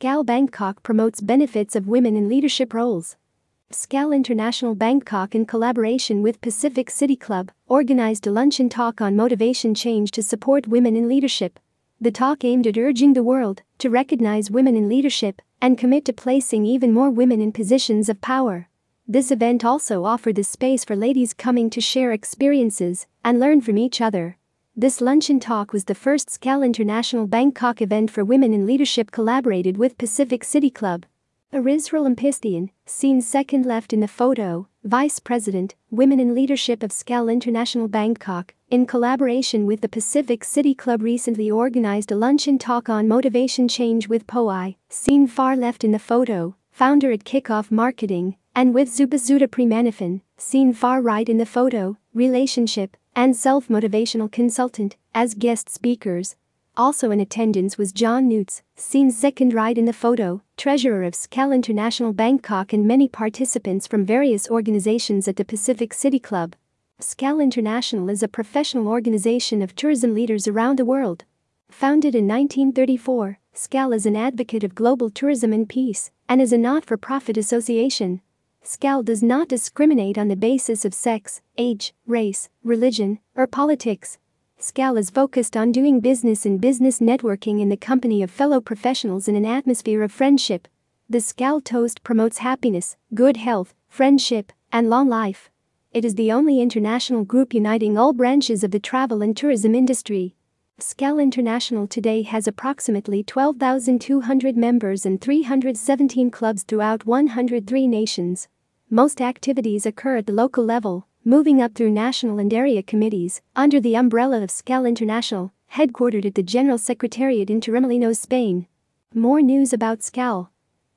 Skål Bangkok promotes benefits of women in leadership roles. Skål International Bangkok, in collaboration with Pacific City Club, organized a luncheon talk on motivation change to support women in leadership. The talk aimed at urging the world to recognize women in leadership and commit to placing even more women in positions of power. This event also offered the space for ladies coming to share experiences and learn from each other. This luncheon talk was the first Skål International Bangkok event for women in leadership collaborated with Pacific City Club. Arizral Impistian, seen second left in the photo, Vice President, Women in Leadership of SCAL International Bangkok, in collaboration with the Pacific City Club recently organized a luncheon talk on motivation change with POI, seen far left in the photo, founder at Kickoff Marketing, and with Zubazuda Premanifan, seen far right in the photo, relationship and self-motivational consultant, as guest speakers. Also in attendance was John Newts, seen second right in the photo, treasurer of Skål International Bangkok and many participants from various organizations at the Pacific City Club. Skål International is a professional organization of tourism leaders around the world. Founded in 1934, Skål is an advocate of global tourism and peace and is a not-for-profit association. Skål does not discriminate on the basis of sex, age, race, religion, or politics. Skål is focused on doing business and business networking in the company of fellow professionals in an atmosphere of friendship. The Skål Toast promotes happiness, good health, friendship, and long life. It is the only international group uniting all branches of the travel and tourism industry. Skål International today has approximately 12,200 members and 317 clubs throughout 103 nations. Most activities occur at the local level, moving up through national and area committees under the umbrella of Skål International, headquartered at the General Secretariat in Torremolinos, Spain. More news about Skål